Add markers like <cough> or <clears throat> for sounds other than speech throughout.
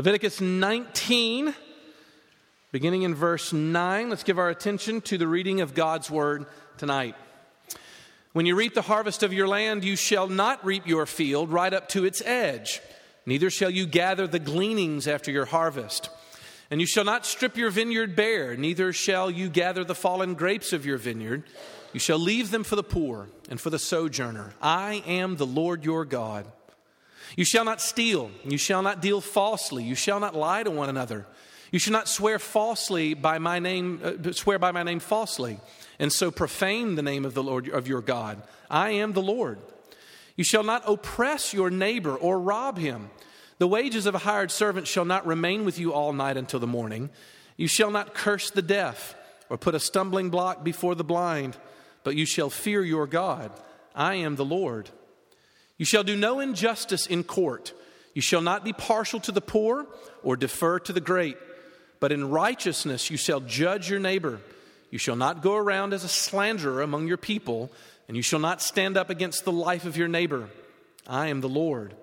Leviticus 19, beginning in verse 9. Let's give our attention to the reading of God's word tonight. When you reap the harvest of your land, you shall not reap your field right up to its edge, neither shall you gather the gleanings after your harvest. And you shall not strip your vineyard bare, neither shall you gather the fallen grapes of your vineyard. You shall leave them for the poor and for the sojourner. I am the Lord your God. You shall not steal. You shall not deal falsely. You shall not lie to one another. You shall not swear falsely by my name, uh, swear by my name falsely, and so profane the name of the Lord of your God. I am the Lord. You shall not oppress your neighbor or rob him. The wages of a hired servant shall not remain with you all night until the morning. You shall not curse the deaf or put a stumbling block before the blind, but you shall fear your God. I am the Lord. You shall do no injustice in court. You shall not be partial to the poor or defer to the great, but in righteousness you shall judge your neighbor. You shall not go around as a slanderer among your people, and you shall not stand up against the life of your neighbor. I am the Lord.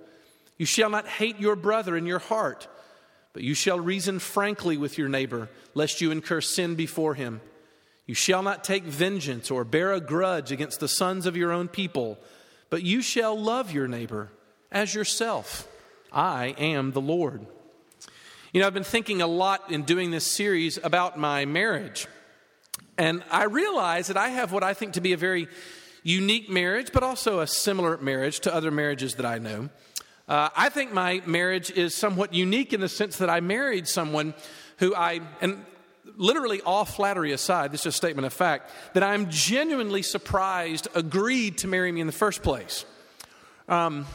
You shall not hate your brother in your heart, but you shall reason frankly with your neighbor, lest you incur sin before him. You shall not take vengeance or bear a grudge against the sons of your own people but you shall love your neighbor as yourself. I am the Lord. You know, I've been thinking a lot in doing this series about my marriage. And I realize that I have what I think to be a very unique marriage, but also a similar marriage to other marriages that I know. Uh, I think my marriage is somewhat unique in the sense that I married someone who I, and literally all flattery aside, this is a statement of fact, that I'm genuinely surprised agreed to marry me in the first place. Um,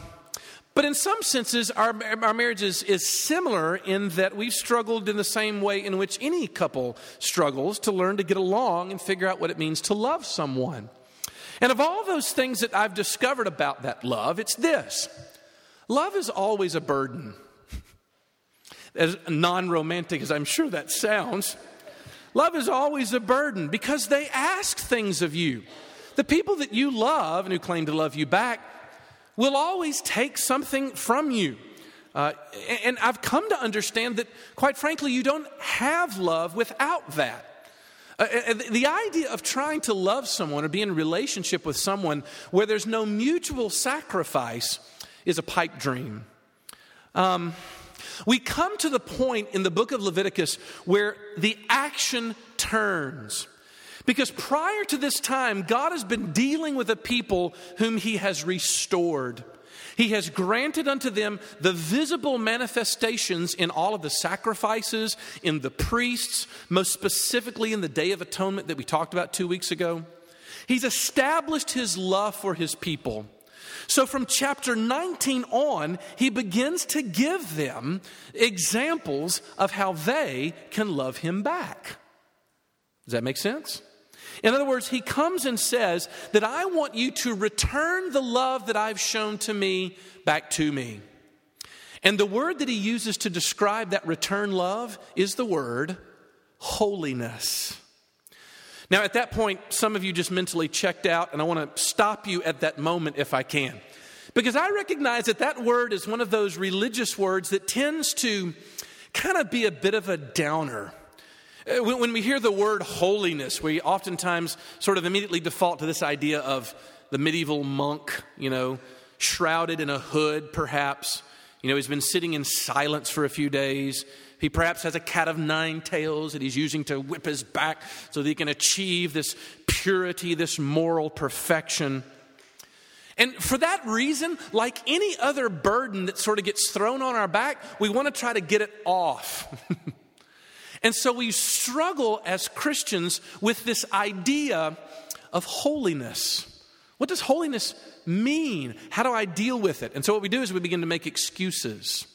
but in some senses, our, our marriage is, is similar in that we've struggled in the same way in which any couple struggles to learn to get along and figure out what it means to love someone. And of all those things that I've discovered about that love, it's this love is always a burden. <laughs> As non romantic as I'm sure that sounds, Love is always a burden because they ask things of you. The people that you love and who claim to love you back will always take something from you. Uh, and I've come to understand that, quite frankly, you don't have love without that. Uh, uh the idea of trying to love someone or be in a relationship with someone where there's no mutual sacrifice is a pipe dream. Um, we come to the point in the book of Leviticus where the action turns. Because prior to this time, God has been dealing with a people whom He has restored. He has granted unto them the visible manifestations in all of the sacrifices, in the priests, most specifically in the Day of Atonement that we talked about two weeks ago. He's established His love for His people. So from chapter 19 on, he begins to give them examples of how they can love him back. Does that make sense? In other words, he comes and says that I want you to return the love that I've shown to me back to me. And the word that he uses to describe that return love is the word holiness. Now, at that point, some of you just mentally checked out, and I want to stop you at that moment if I can. Because I recognize that that word is one of those religious words that tends to kind of be a bit of a downer. Uh, when we hear the word holiness, we oftentimes sort of immediately default to this idea of the medieval monk, you know, shrouded in a hood, perhaps. You know, he's been sitting in silence for a few days. He perhaps has a cat of nine tails that he's using to whip his back so that he can achieve this purity, this moral perfection. And for that reason, like any other burden that sort of gets thrown on our back, we want to try to get it off. <laughs> and so we struggle as Christians with this idea of holiness. What does holiness mean? How do I deal with it? And so what we do is we begin to make excuses.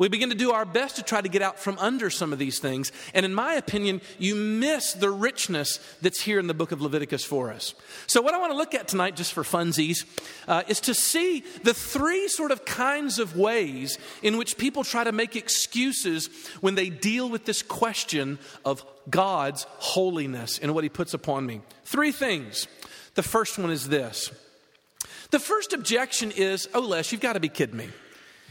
We begin to do our best to try to get out from under some of these things. And in my opinion, you miss the richness that's here in the book of Leviticus for us. So, what I want to look at tonight, just for funsies, uh, is to see the three sort of kinds of ways in which people try to make excuses when they deal with this question of God's holiness and what He puts upon me. Three things. The first one is this. The first objection is, oh, Les, you've got to be kidding me.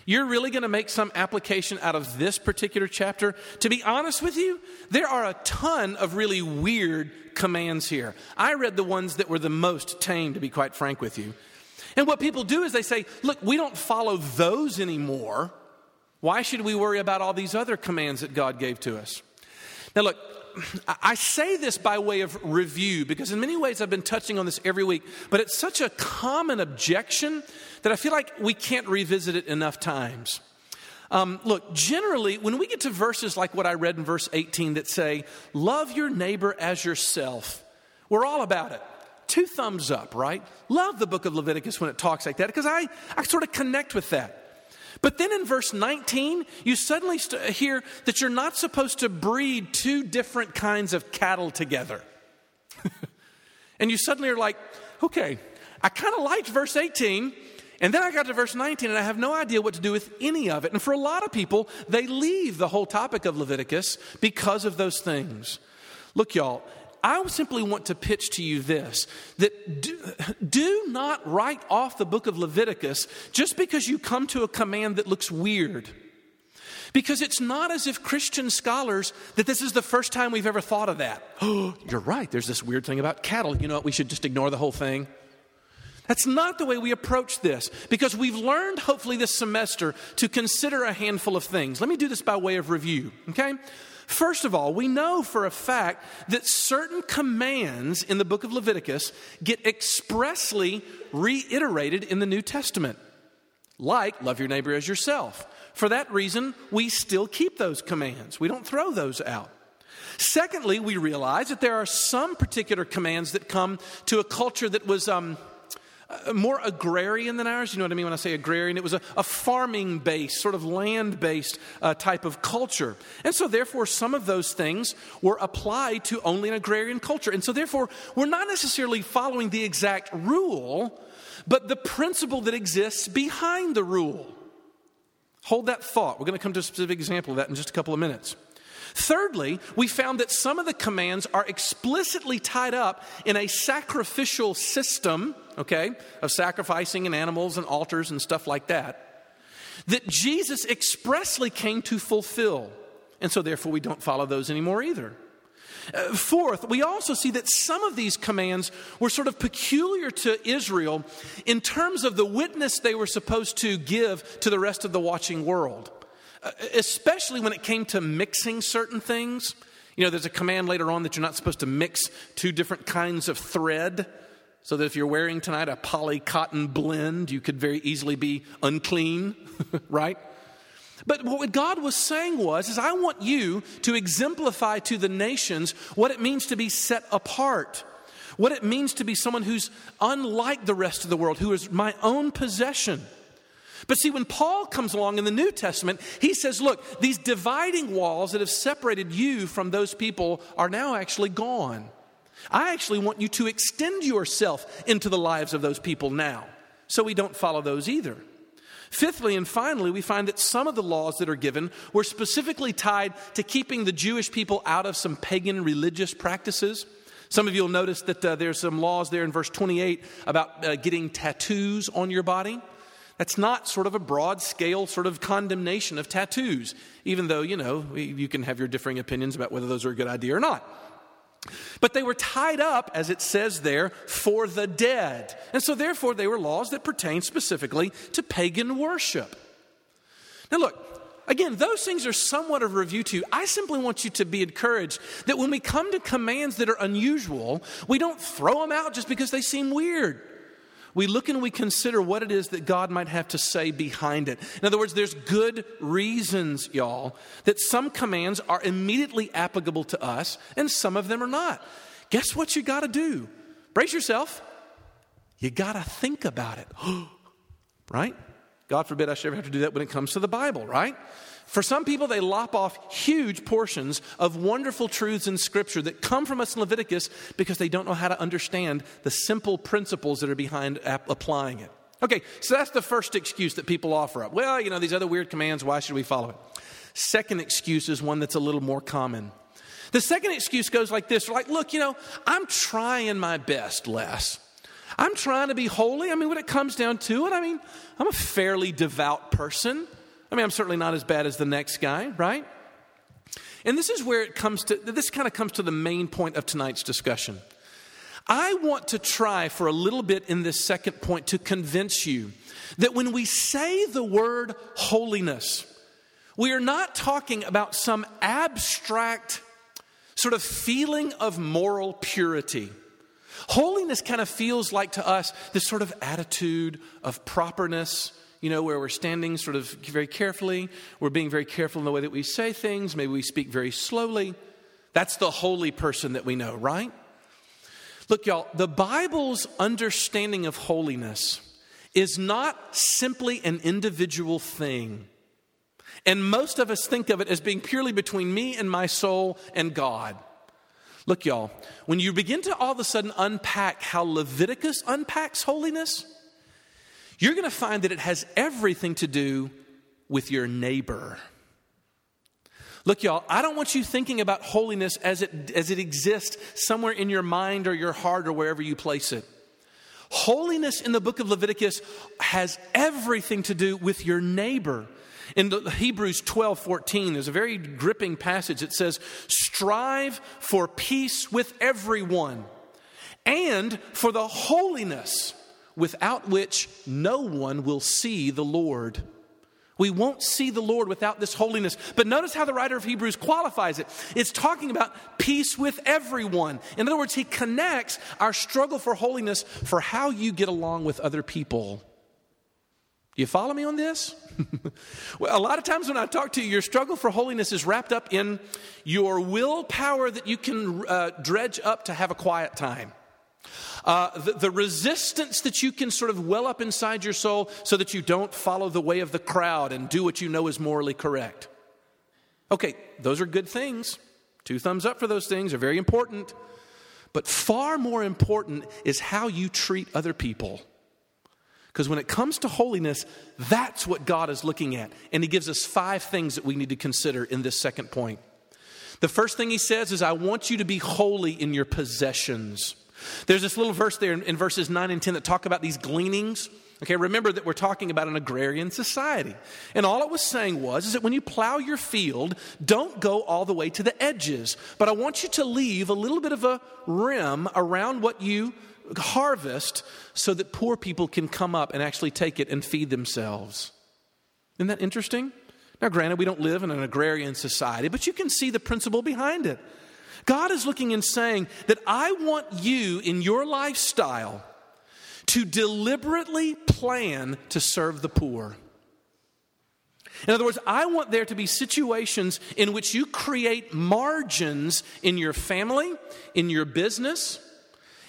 You're really going to make some application out of this particular chapter? To be honest with you, there are a ton of really weird commands here. I read the ones that were the most tame, to be quite frank with you. And what people do is they say, look, we don't follow those anymore. Why should we worry about all these other commands that God gave to us? Now, look, I say this by way of review because, in many ways, I've been touching on this every week, but it's such a common objection that I feel like we can't revisit it enough times. Um, look, generally, when we get to verses like what I read in verse 18 that say, Love your neighbor as yourself, we're all about it. Two thumbs up, right? Love the book of Leviticus when it talks like that because I, I sort of connect with that. But then in verse 19, you suddenly st- hear that you're not supposed to breed two different kinds of cattle together. <laughs> and you suddenly are like, okay, I kind of liked verse 18. And then I got to verse 19 and I have no idea what to do with any of it. And for a lot of people, they leave the whole topic of Leviticus because of those things. Look, y'all, I simply want to pitch to you this that do, do, not write off the book of Leviticus just because you come to a command that looks weird. Because it's not as if Christian scholars that this is the first time we've ever thought of that. Oh, <gasps> you're right, there's this weird thing about cattle. You know what? We should just ignore the whole thing. That's not the way we approach this because we've learned, hopefully, this semester to consider a handful of things. Let me do this by way of review, okay? First of all, we know for a fact that certain commands in the book of Leviticus get expressly reiterated in the New Testament, like love your neighbor as yourself. For that reason, we still keep those commands, we don't throw those out. Secondly, we realize that there are some particular commands that come to a culture that was um, more agrarian than ours. You know what I mean when I say agrarian? It was a, a farming based, sort of land based uh, type of culture. And so, therefore, some of those things were applied to only an agrarian culture. And so, therefore, we're not necessarily following the exact rule, but the principle that exists behind the rule. Hold that thought. We're going to come to a specific example of that in just a couple of minutes. Thirdly, we found that some of the commands are explicitly tied up in a sacrificial system, okay, of sacrificing and animals and altars and stuff like that, that Jesus expressly came to fulfill. And so, therefore, we don't follow those anymore either. Uh, fourth, we also see that some of these commands were sort of peculiar to Israel in terms of the witness they were supposed to give to the rest of the watching world. Uh, especially when it came to mixing certain things. You know, there's a command later on that you're not supposed to mix two different kinds of thread. So that if you're wearing tonight a poly cotton blend, you could very easily be unclean, <laughs> right? But what God was saying was, is I want you to exemplify to the nations what it means to be set apart. What it means to be someone who's unlike the rest of the world, who is my own possession. But see, when Paul comes along in the New Testament, he says, look, these dividing walls that have separated you from those people are now actually gone. I actually want you to extend yourself into the lives of those people now. So we don't follow those either. Fifthly and finally, we find that some of the laws that are given were specifically tied to keeping the Jewish people out of some pagan religious practices. Some of you will notice that uh, there's some laws there in verse 28 about uh, getting tattoos on your body. That's not sort of a broad scale sort of condemnation of tattoos, even though, you know, you can have your differing opinions about whether those are a good idea or not. But they were tied up, as it says there, for the dead. And so, therefore, they were laws that pertain specifically to pagan worship. Now, look, again, those things are somewhat of review to you. I simply want you to be encouraged that when we come to commands that are unusual, we don't throw them out just because they seem weird we look and we consider what it is that God might have to say behind it. In other words, there's good reasons, y'all, that some commands are immediately applicable to us and some of them are not. Guess what you got to do? Brace yourself. You got to think about it. <gasps> right? God forbid I should ever have to do that when it comes to the Bible, right? For some people, they lop off huge portions of wonderful truths in Scripture that come from us in Leviticus because they don't know how to understand the simple principles that are behind applying it. Okay, so that's the first excuse that people offer up. Well, you know, these other weird commands, why should we follow it? Second excuse is one that's a little more common. The second excuse goes like this like, look, you know, I'm trying my best, Les. I'm trying to be holy. I mean, when it comes down to it, I mean, I'm a fairly devout person. I mean, I'm certainly not as bad as the next guy, right? And this is where it comes to, this kind of comes to the main point of tonight's discussion. I want to try for a little bit in this second point to convince you that when we say the word holiness, we are not talking about some abstract sort of feeling of moral purity. Holiness kind of feels like to us this sort of attitude of properness, you know, where we're standing sort of very carefully. We're being very careful in the way that we say things. Maybe we speak very slowly. That's the holy person that we know, right? Look, y'all, the Bible's understanding of holiness is not simply an individual thing. And most of us think of it as being purely between me and my soul and God. Look, y'all, when you begin to all of a sudden unpack how Leviticus unpacks holiness, you're going to find that it has everything to do with your neighbor. Look, y'all, I don't want you thinking about holiness as it, as it exists somewhere in your mind or your heart or wherever you place it. Holiness in the book of Leviticus has everything to do with your neighbor. In the Hebrews 12 14, there's a very gripping passage. It says, Strive for peace with everyone and for the holiness without which no one will see the Lord. We won't see the Lord without this holiness. But notice how the writer of Hebrews qualifies it. It's talking about peace with everyone. In other words, he connects our struggle for holiness for how you get along with other people. Do You follow me on this? <laughs> well, a lot of times when I talk to you, your struggle for holiness is wrapped up in your willpower that you can uh, dredge up to have a quiet time. Uh, the, the, resistance that you can sort of well up inside your soul so that you don't follow the way of the crowd and do what you know is morally correct. Okay, those are good things. Two thumbs up for those things are very important. But far more important is how you treat other people. Because when it comes to holiness, that's what God is looking at. And He gives us five things that we need to consider in this second point. The first thing He says is, I want you to be holy in your possessions. There's this little verse there in, in, verses 9 and 10 that talk about these gleanings. Okay, remember that we're talking about an agrarian society. And all it was saying was is that when you plow your field, don't go all the way to the edges, but I want you to leave a little bit of a rim around what you harvest so that poor people can come up and actually take it and feed themselves. Isn't that interesting? Now, granted, we don't live in an agrarian society, but you can see the principle behind it. God is looking and saying that I want you in your lifestyle to deliberately plan to serve the poor. In other words, I want there to be situations in which you create margins in your family, in your business,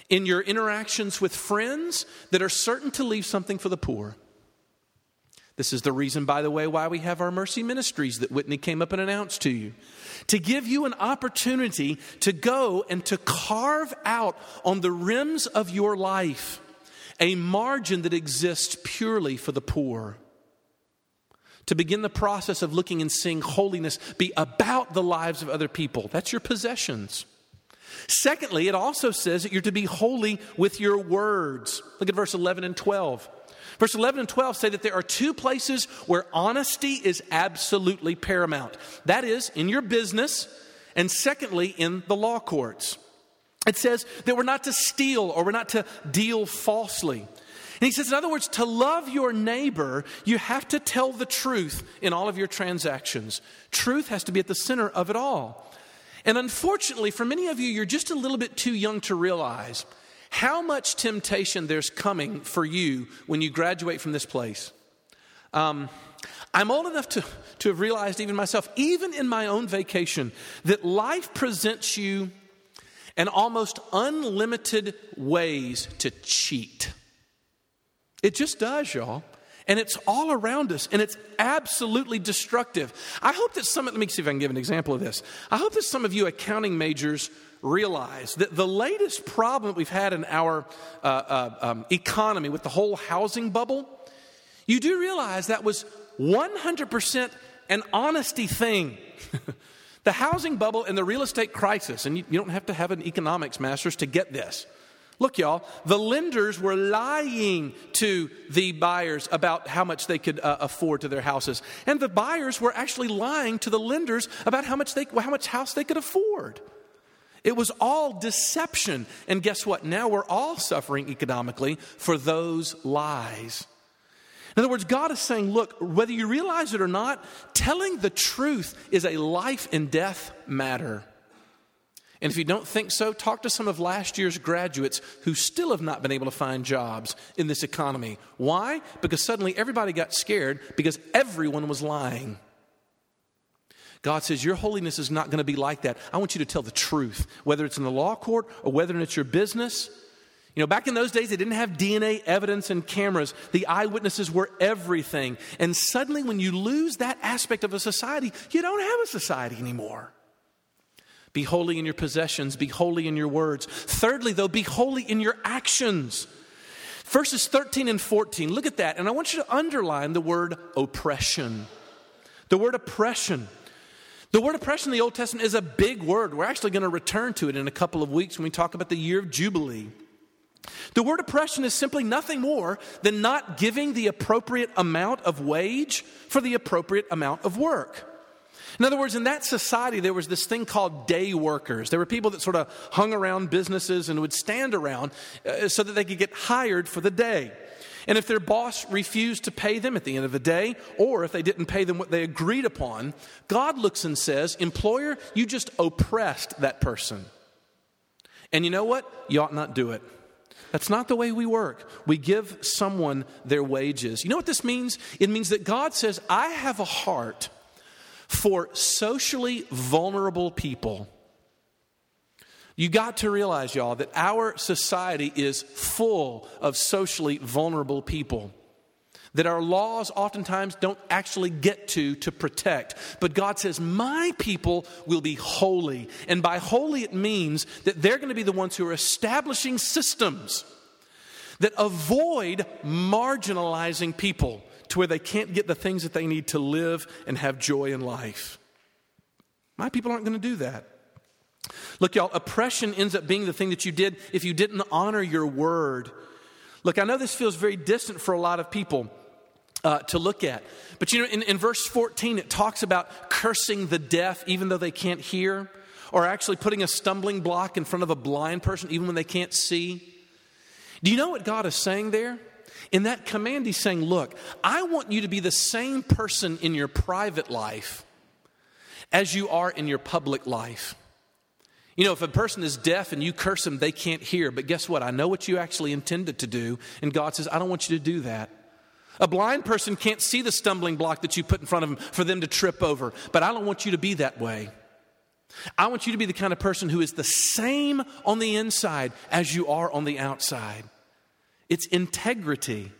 in your interactions with friends that are certain to leave something for the poor. This is the reason, by the way, why we have our mercy ministries that Whitney came up and announced to you to give you an opportunity to go and to carve out on the rims of your life a margin that exists purely for the poor. To begin the process of looking and seeing holiness be about the lives of other people. That's your possessions. Secondly, it also says that you're to be holy with your words. Look at verse 11 and 12. Verse 11 and 12 say that there are two places where honesty is absolutely paramount that is, in your business, and secondly, in the law courts. It says that we're not to steal or we're not to deal falsely. And he says, in other words, to love your neighbor, you have to tell the truth in all of your transactions. Truth has to be at the center of it all. And unfortunately, for many of you, you're just a little bit too young to realize how much temptation there's coming for you when you graduate from this place. Um, I'm old enough to, to have realized, even myself, even in my own vacation, that life presents you an almost unlimited ways to cheat. It just does, y'all. And it's all around us, and it's absolutely destructive. I hope that some, let me see if I can give an example of this. I hope that some of you accounting majors realize that the latest problem we've had in our uh, uh, um, economy with the whole housing bubble, you do realize that was 100% an honesty thing. <laughs> the housing bubble and the real estate crisis, and you, you don't have to have an economics master's to get this. Look, y'all, the lenders were lying to the buyers about how much they could uh, afford to their houses. And the buyers were actually lying to the lenders about how much, they, how much house they could afford. It was all deception. And guess what? Now we're all suffering economically for those lies. In other words, God is saying, look, whether you realize it or not, telling the truth is a life and death matter. And if you don't think so, talk to some of last year's graduates who still have not been able to find jobs in this economy. Why? Because suddenly everybody got scared because everyone was lying. God says, Your holiness is not going to be like that. I want you to tell the truth, whether it's in the law court or whether it's your business. You know, back in those days, they didn't have DNA evidence and cameras. The eyewitnesses were everything. And suddenly, when you lose that aspect of a society, you don't have a society anymore. Be holy in your possessions, be holy in your words. Thirdly, though, be holy in your actions. Verses 13 and 14, look at that. And I want you to underline the word oppression. The word oppression. The word oppression in the Old Testament is a big word. We're actually going to return to it in a couple of weeks when we talk about the year of Jubilee. The word oppression is simply nothing more than not giving the appropriate amount of wage for the appropriate amount of work. In other words, in that society, there was this thing called day workers. There were people that sort of hung around businesses and would stand around uh, so that they could get hired for the day. And if their boss refused to pay them at the end of the day, or if they didn't pay them what they agreed upon, God looks and says, Employer, you just oppressed that person. And you know what? You ought not do it. That's not the way we work. We give someone their wages. You know what this means? It means that God says, I have a heart for socially vulnerable people. You got to realize, y'all, that our society is full of socially vulnerable people that our laws oftentimes don't actually get to to protect. But God says, My people will be holy. And by holy, it means that they're going to be the ones who are establishing systems that avoid marginalizing people to where they can't get the things that they need to live and have joy in life. My people aren't going to do that. Look, y'all, oppression ends up being the thing that you did if you didn't honor your word. Look, I know this feels very distant for a lot of people. Uh, to look at. But you know, in, in verse 14, it talks about cursing the deaf even though they can't hear, or actually putting a stumbling block in front of a blind person even when they can't see. Do you know what God is saying there? In that command, he's saying, Look, I want you to be the same person in your private life as you are in your public life. You know, if a person is deaf and you curse them, they can't hear. But guess what? I know what you actually intended to do. And God says, I don't want you to do that. A blind person can't see the stumbling block that you put in front of them for them to trip over. But I don't want you to be that way. I want you to be the kind of person who is the same on the inside as you are on the outside. It's integrity.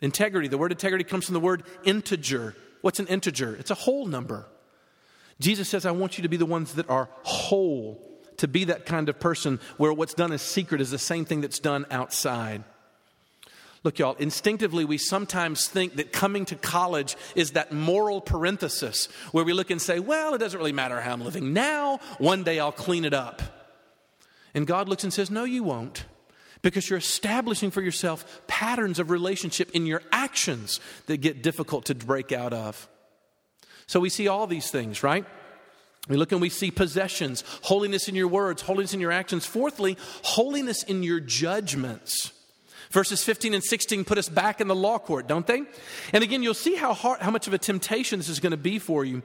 Integrity, the word integrity comes from the word integer. What's an integer? It's a whole number. Jesus says, I want you to be the ones that are whole, to be that kind of person where what's done in secret is the same thing that's done outside. Look, y'all, instinctively, we sometimes think that coming to college is that moral parenthesis where we look and say, well, it doesn't really matter how I'm living now. One day I'll clean it up. And God looks and says, no, you won't because you're establishing for yourself patterns of relationship in your actions that get difficult to break out of. So we see all these things, right? We look and we see possessions, holiness in your words, holiness in your actions. Fourthly, holiness in your judgments. Verses 15 and 16 put us back in the law court, don't they? And again, you'll see how hard, how much of a temptation this is going to be for you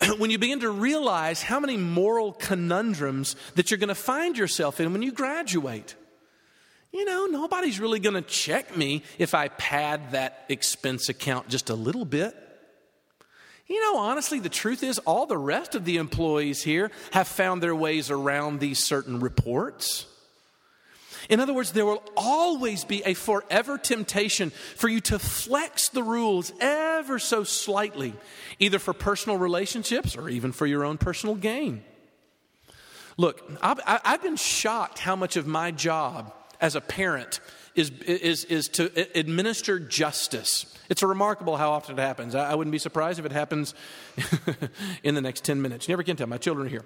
<clears throat> when you begin to realize how many moral conundrums that you're going to find yourself in when you graduate you know, nobody's really going to check me if I pad that expense account just a little bit. You know, honestly, the truth is, all the rest of the employees here have found their ways around these certain reports. In other words, there will always be a forever temptation for you to flex the rules ever so slightly, either for personal relationships or even for your own personal gain. Look, I've, I've been shocked how much of my job as a parent is, is, is to administer justice. It's remarkable how often it happens. I, wouldn't be surprised if it happens <laughs> in the next 10 minutes. You never can tell. My children are here.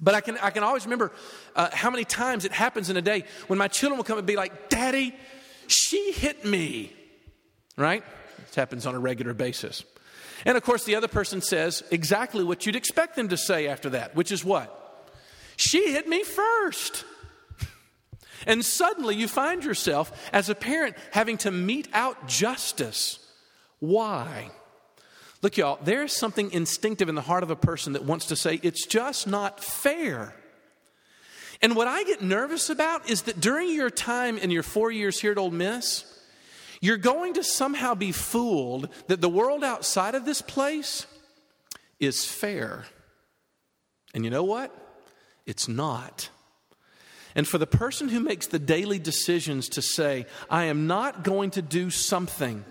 But I can, I can always remember uh, how many times it happens in a day when my children will come and be like, Daddy, she hit me. Right? This happens on a regular basis. And of course, the other person says exactly what you'd expect them to say after that, which is what? She hit me first. And suddenly you find yourself, as a parent, having to mete out justice. Why? Look, y'all, there's something instinctive in the heart of a person that wants to say, it's just not fair. And what I get nervous about is that during your time in your four years here at Ole Miss, you're going to somehow be fooled that the world outside of this place is fair. And you know what? It's not. And for the person who makes the daily decisions to say, I am not going to do something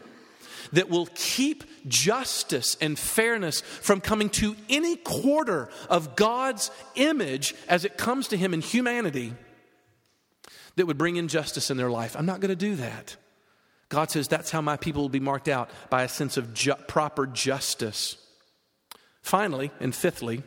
that will keep justice and fairness from coming to any quarter of God's image as it comes to Him in humanity, that would bring injustice in their life. I'm not going to do that. God says that's how my people will be marked out by a sense of ju- proper justice. Finally, and fifthly,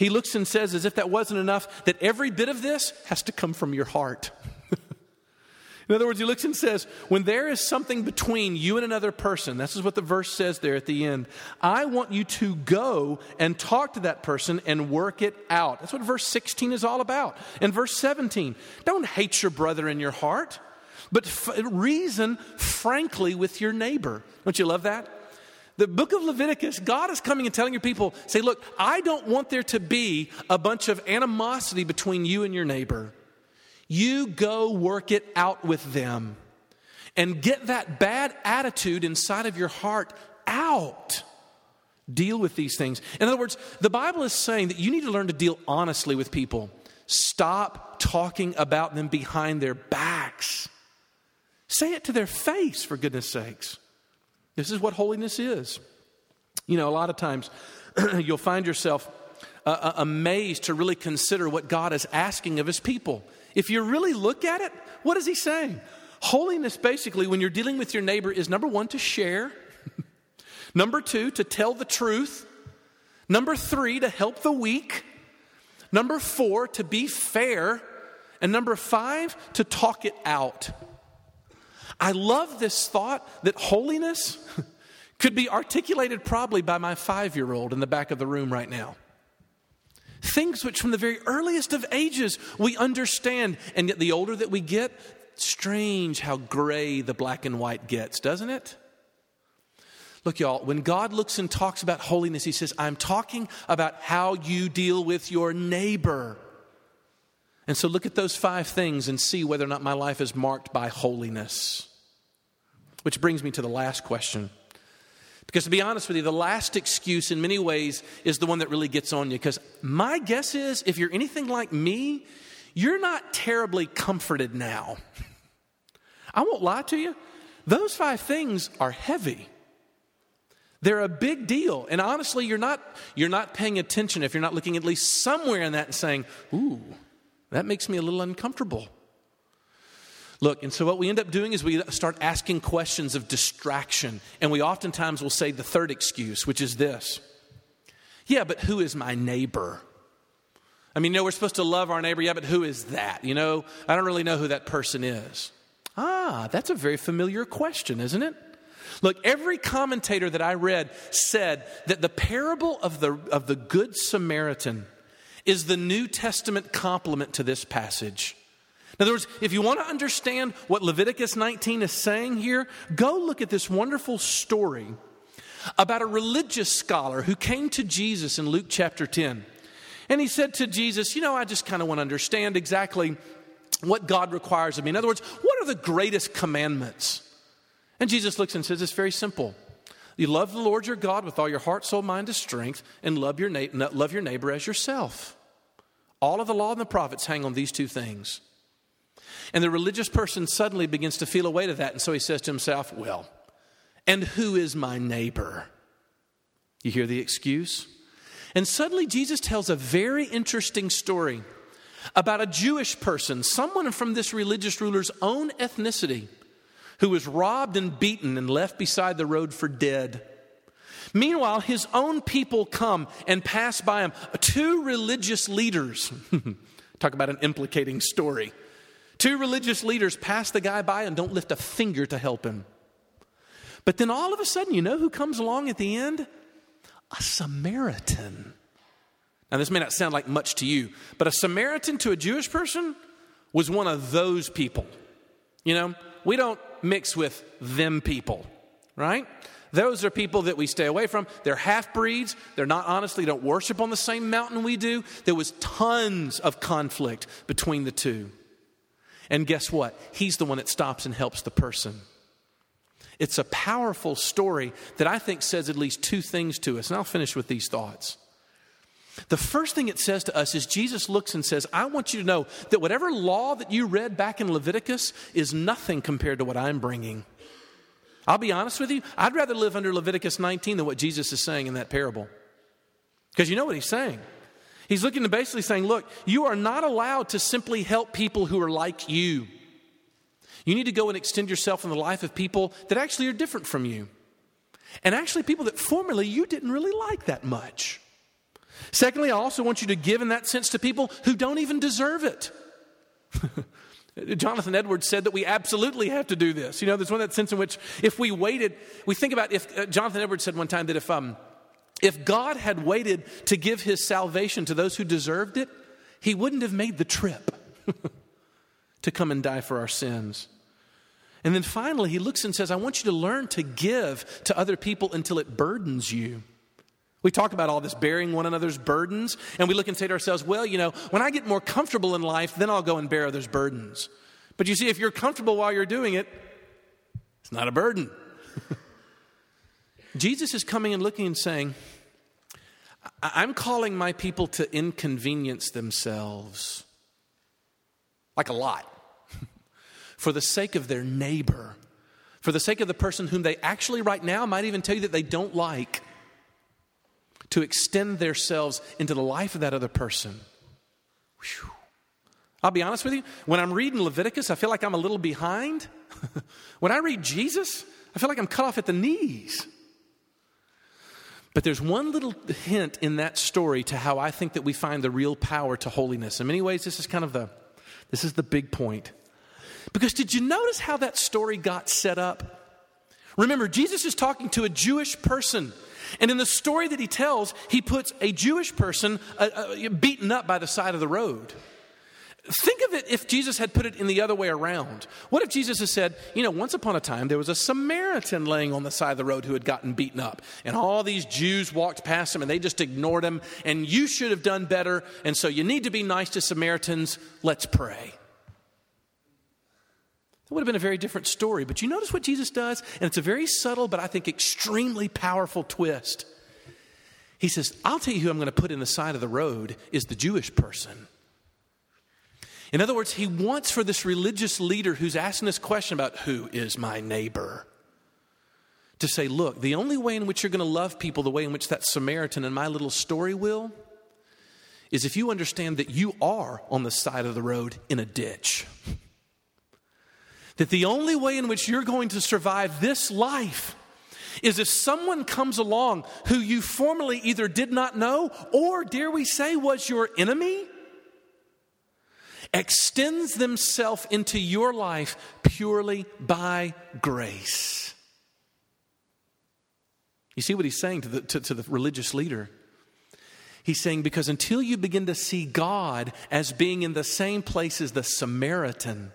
he looks and says, as if that wasn't enough, that every bit of this has to come from your heart. <laughs> In other words, he looks and says, when there is something between you and another person, this is what the verse says there at the end, I want you to go and talk to that person and work it out. That's what verse 16 is all about. And verse 17, don't hate your brother in your heart, but f- reason frankly with your neighbor. Don't you love that? The book of Leviticus, God is coming and telling your people, say, look, I don't want there to be a bunch of animosity between you and your neighbor. You go work it out with them and get that bad attitude inside of your heart out. Deal with these things. In other words, the Bible is saying that you need to learn to deal honestly with people. Stop talking about them behind their backs. Say it to their face, for goodness sakes. This is what holiness is. You know, a lot of times <clears throat> you'll find yourself uh, uh, amazed to really consider what God is asking of his people. If you really look at it, what is he saying? Holiness, basically, when you're dealing with your neighbor, is number one, to share, <laughs> number two, to tell the truth, number three, to help the weak, number four, to be fair, and number five, to talk it out. I love this thought that holiness <laughs> could be articulated probably by my five year old in the back of the room right now. Things which, from the very earliest of ages, we understand, and yet the older that we get, strange how gray the black and white gets, doesn't it? Look, y'all, when God looks and talks about holiness, He says, I'm talking about how you deal with your neighbor. And so look at those five things and see whether or not my life is marked by holiness. Which brings me to the last question. Because to be honest with you, the last excuse in many ways is the one that really gets on you. Because my guess is if you're anything like me, you're not terribly comforted now. I won't lie to you. Those five things are heavy. They're a big deal. And honestly, you're not, you're not paying attention if you're not looking at least somewhere in that and saying, ooh, that makes me a little uncomfortable. Look, and so what we end up doing is we start asking questions of distraction. And we oftentimes will say the third excuse, which is this Yeah, but who is my neighbor? I mean, you know, we're supposed to love our neighbor. Yeah, but who is that? You know, I don't really know who that person is. Ah, that's a very familiar question, isn't it? Look, every commentator that I read said that the parable of the, of the Good Samaritan is the New Testament complement to this passage. In other words, if you want to understand what Leviticus 19 is saying here, go look at this wonderful story about a religious scholar who came to Jesus in Luke chapter 10. And he said to Jesus, You know, I just kind of want to understand exactly what God requires of me. In other words, what are the greatest commandments? And Jesus looks and says, It's very simple. You love the Lord your God with all your heart, soul, mind, and strength, and love your, na- love your neighbor as yourself. All of the law and the prophets hang on these two things. And the religious person suddenly begins to feel a weight of that. And so he says to himself, Well, and who is my neighbor? You hear the excuse? And suddenly Jesus tells a very interesting story about a Jewish person, someone from this religious ruler's own ethnicity, who was robbed and beaten and left beside the road for dead. Meanwhile, his own people come and pass by him. Two religious leaders, <laughs> talk about an implicating story. Two religious leaders pass the guy by and don't lift a finger to help him. But then all of a sudden, you know who comes along at the end? A Samaritan. Now, this may not sound like much to you, but a Samaritan to a Jewish person was one of those people. You know, we don't mix with them people, right? Those are people that we stay away from. They're half breeds. They're not honestly, don't worship on the same mountain we do. There was tons of conflict between the two. And guess what? He's the one that stops and helps the person. It's a powerful story that I think says at least two things to us. And I'll finish with these thoughts. The first thing it says to us is Jesus looks and says, I want you to know that whatever law that you read back in Leviticus is nothing compared to what I'm bringing. I'll be honest with you, I'd rather live under Leviticus 19 than what Jesus is saying in that parable. Because you know what he's saying. He's looking to basically saying, look, you are not allowed to simply help people who are like you. You need to go and extend yourself in the life of people that actually are different from you. And actually, people that formerly you didn't really like that much. Secondly, I also want you to give in that sense to people who don't even deserve it. <laughs> Jonathan Edwards said that we absolutely have to do this. You know, there's one that sense in which if we waited, we think about if uh, Jonathan Edwards said one time that if um, if God had waited to give his salvation to those who deserved it, he wouldn't have made the trip <laughs> to come and die for our sins. And then finally, he looks and says, I want you to learn to give to other people until it burdens you. We talk about all this bearing one another's burdens, and we look and say to ourselves, well, you know, when I get more comfortable in life, then I'll go and bear others' burdens. But you see, if you're comfortable while you're doing it, it's not a burden. <laughs> Jesus is coming and looking and saying, I'm calling my people to inconvenience themselves, like a lot, <laughs> for the sake of their neighbor, for the sake of the person whom they actually, right now, might even tell you that they don't like to extend themselves into the life of that other person. Whew. I'll be honest with you, when I'm reading Leviticus, I feel like I'm a little behind. <laughs> when I read Jesus, I feel like I'm cut off at the knees. But there's one little hint in that story to how I think that we find the real power to holiness. In many ways, this is kind of the this is the big point. Because did you notice how that story got set up? Remember, Jesus is talking to a Jewish person and in the story that he tells, he puts a Jewish person uh, uh, beaten up by the side of the road. Think of it if Jesus had put it in the other way around. What if Jesus had said, you know, once upon a time there was a Samaritan laying on the side of the road who had gotten beaten up, and all these Jews walked past him and they just ignored him, and you should have done better, and so you need to be nice to Samaritans. Let's pray. It would have been a very different story. But you notice what Jesus does? And it's a very subtle, but I think extremely powerful twist. He says, I'll tell you who I'm going to put in the side of the road is the Jewish person. In other words, he wants for this religious leader who's asking this question about who is my neighbor to say, look, the only way in which you're going to love people the way in which that Samaritan in my little story will is if you understand that you are on the side of the road in a ditch. That the only way in which you're going to survive this life is if someone comes along who you formerly either did not know or, dare we say, was your enemy, extends themselves into your life purely by grace. You see what he's saying to the, to, to the religious leader? He's saying, because until you begin to see God as being in the same place as the Samaritan,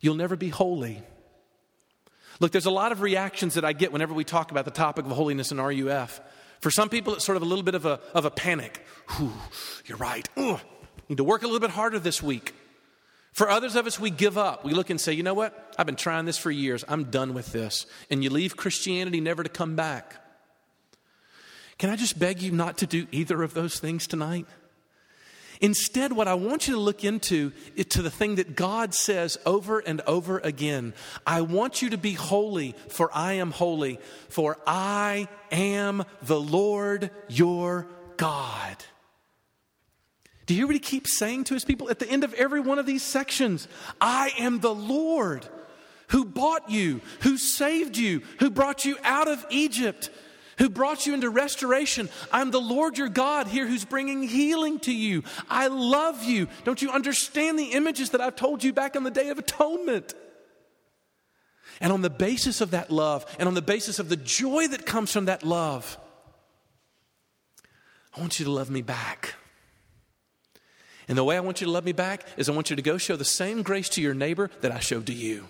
You'll never be holy. Look, there's a lot of reactions that I get whenever we talk about the topic of holiness in RUF. For some people, it's sort of a little bit of a, of a panic. You're right. Need to work a little bit harder this week. For others of us, we give up. We look and say, you know what? I've been trying this for years. I'm done with this. And you leave Christianity never to come back. Can I just beg you not to do either of those things tonight? Instead, what I want you to look into is to the thing that God says over and over again. I want you to be holy, for I am holy, for I am the Lord your God. Do you hear what he keeps saying to his people at the end of every one of these sections? I am the Lord who bought you, who saved you, who brought you out of Egypt who brought you into restoration. I'm the Lord your God here who's bringing healing to you. I love you. Don't you understand the images that I've told you back on the Day of Atonement? And on the basis of that love, and on the basis of the joy that comes from that love, I want you to love me back. And the way I want you to love me back is I want you to go show the same grace to your neighbor that I showed to you.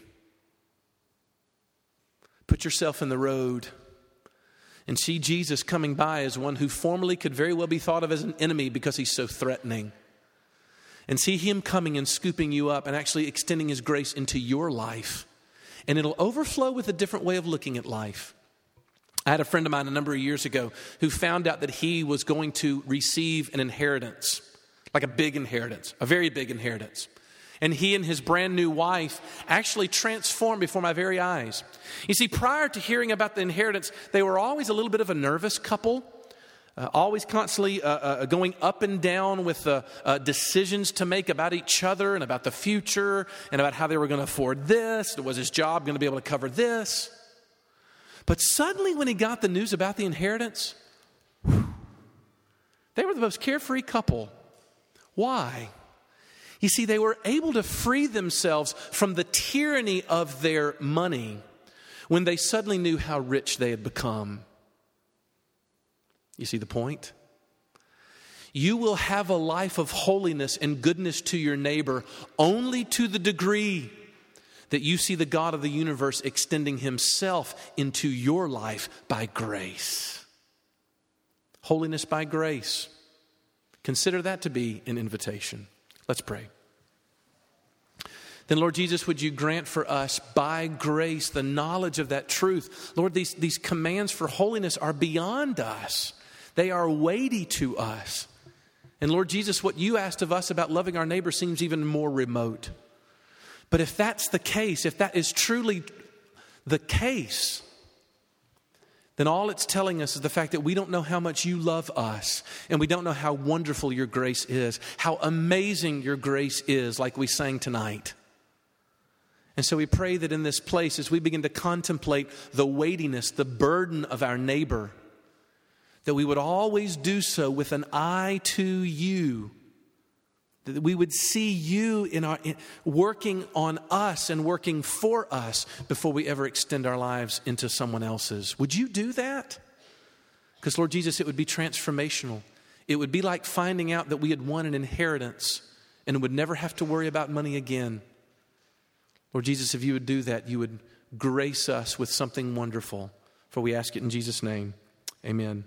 Put yourself in the road and see Jesus coming by as one who formerly could very well be thought of as an enemy because he's so threatening. And see him coming and scooping you up and actually extending his grace into your life. And it'll overflow with a different way of looking at life. I had a friend of mine a number of years ago who found out that he was going to receive an inheritance, like a big inheritance, a very big inheritance and he and his brand new wife actually transformed before my very eyes. You see, prior to hearing about the inheritance, they were always a little bit of a nervous couple. Uh, always constantly uh, uh, going up and down with uh, uh, decisions to make about each other and about the future and about how they were going to afford this. Was his job going to be able to cover this? But suddenly, when he got the news about the inheritance, whew, they were the most carefree couple. Why? You see, they were able to free themselves from the tyranny of their money when they suddenly knew how rich they had become. You see the point? You will have a life of holiness and goodness to your neighbor only to the degree that you see the God of the universe extending himself into your life by grace. Holiness by grace. Consider that to be an invitation. Let's pray. Then, Lord Jesus, would you grant for us by grace the knowledge of that truth? Lord, these, these commands for holiness are beyond us, they are weighty to us. And Lord Jesus, what you asked of us about loving our neighbor seems even more remote. But if that's the case, if that is truly the case, then all it's telling us is the fact that we don't know how much you love us, and we don't know how wonderful your grace is, how amazing your grace is, like we sang tonight. And so we pray that in this place, as we begin to contemplate the weightiness, the burden of our neighbor, that we would always do so with an eye to you that we would see you in our in, working on us and working for us before we ever extend our lives into someone else's. Would you do that? Because, Lord Jesus, it would be transformational. It would be like finding out that we had won an inheritance and would never have to worry about money again. Lord Jesus, if you would do that, you would grace us with something wonderful. For we ask it in Jesus' name. Amen.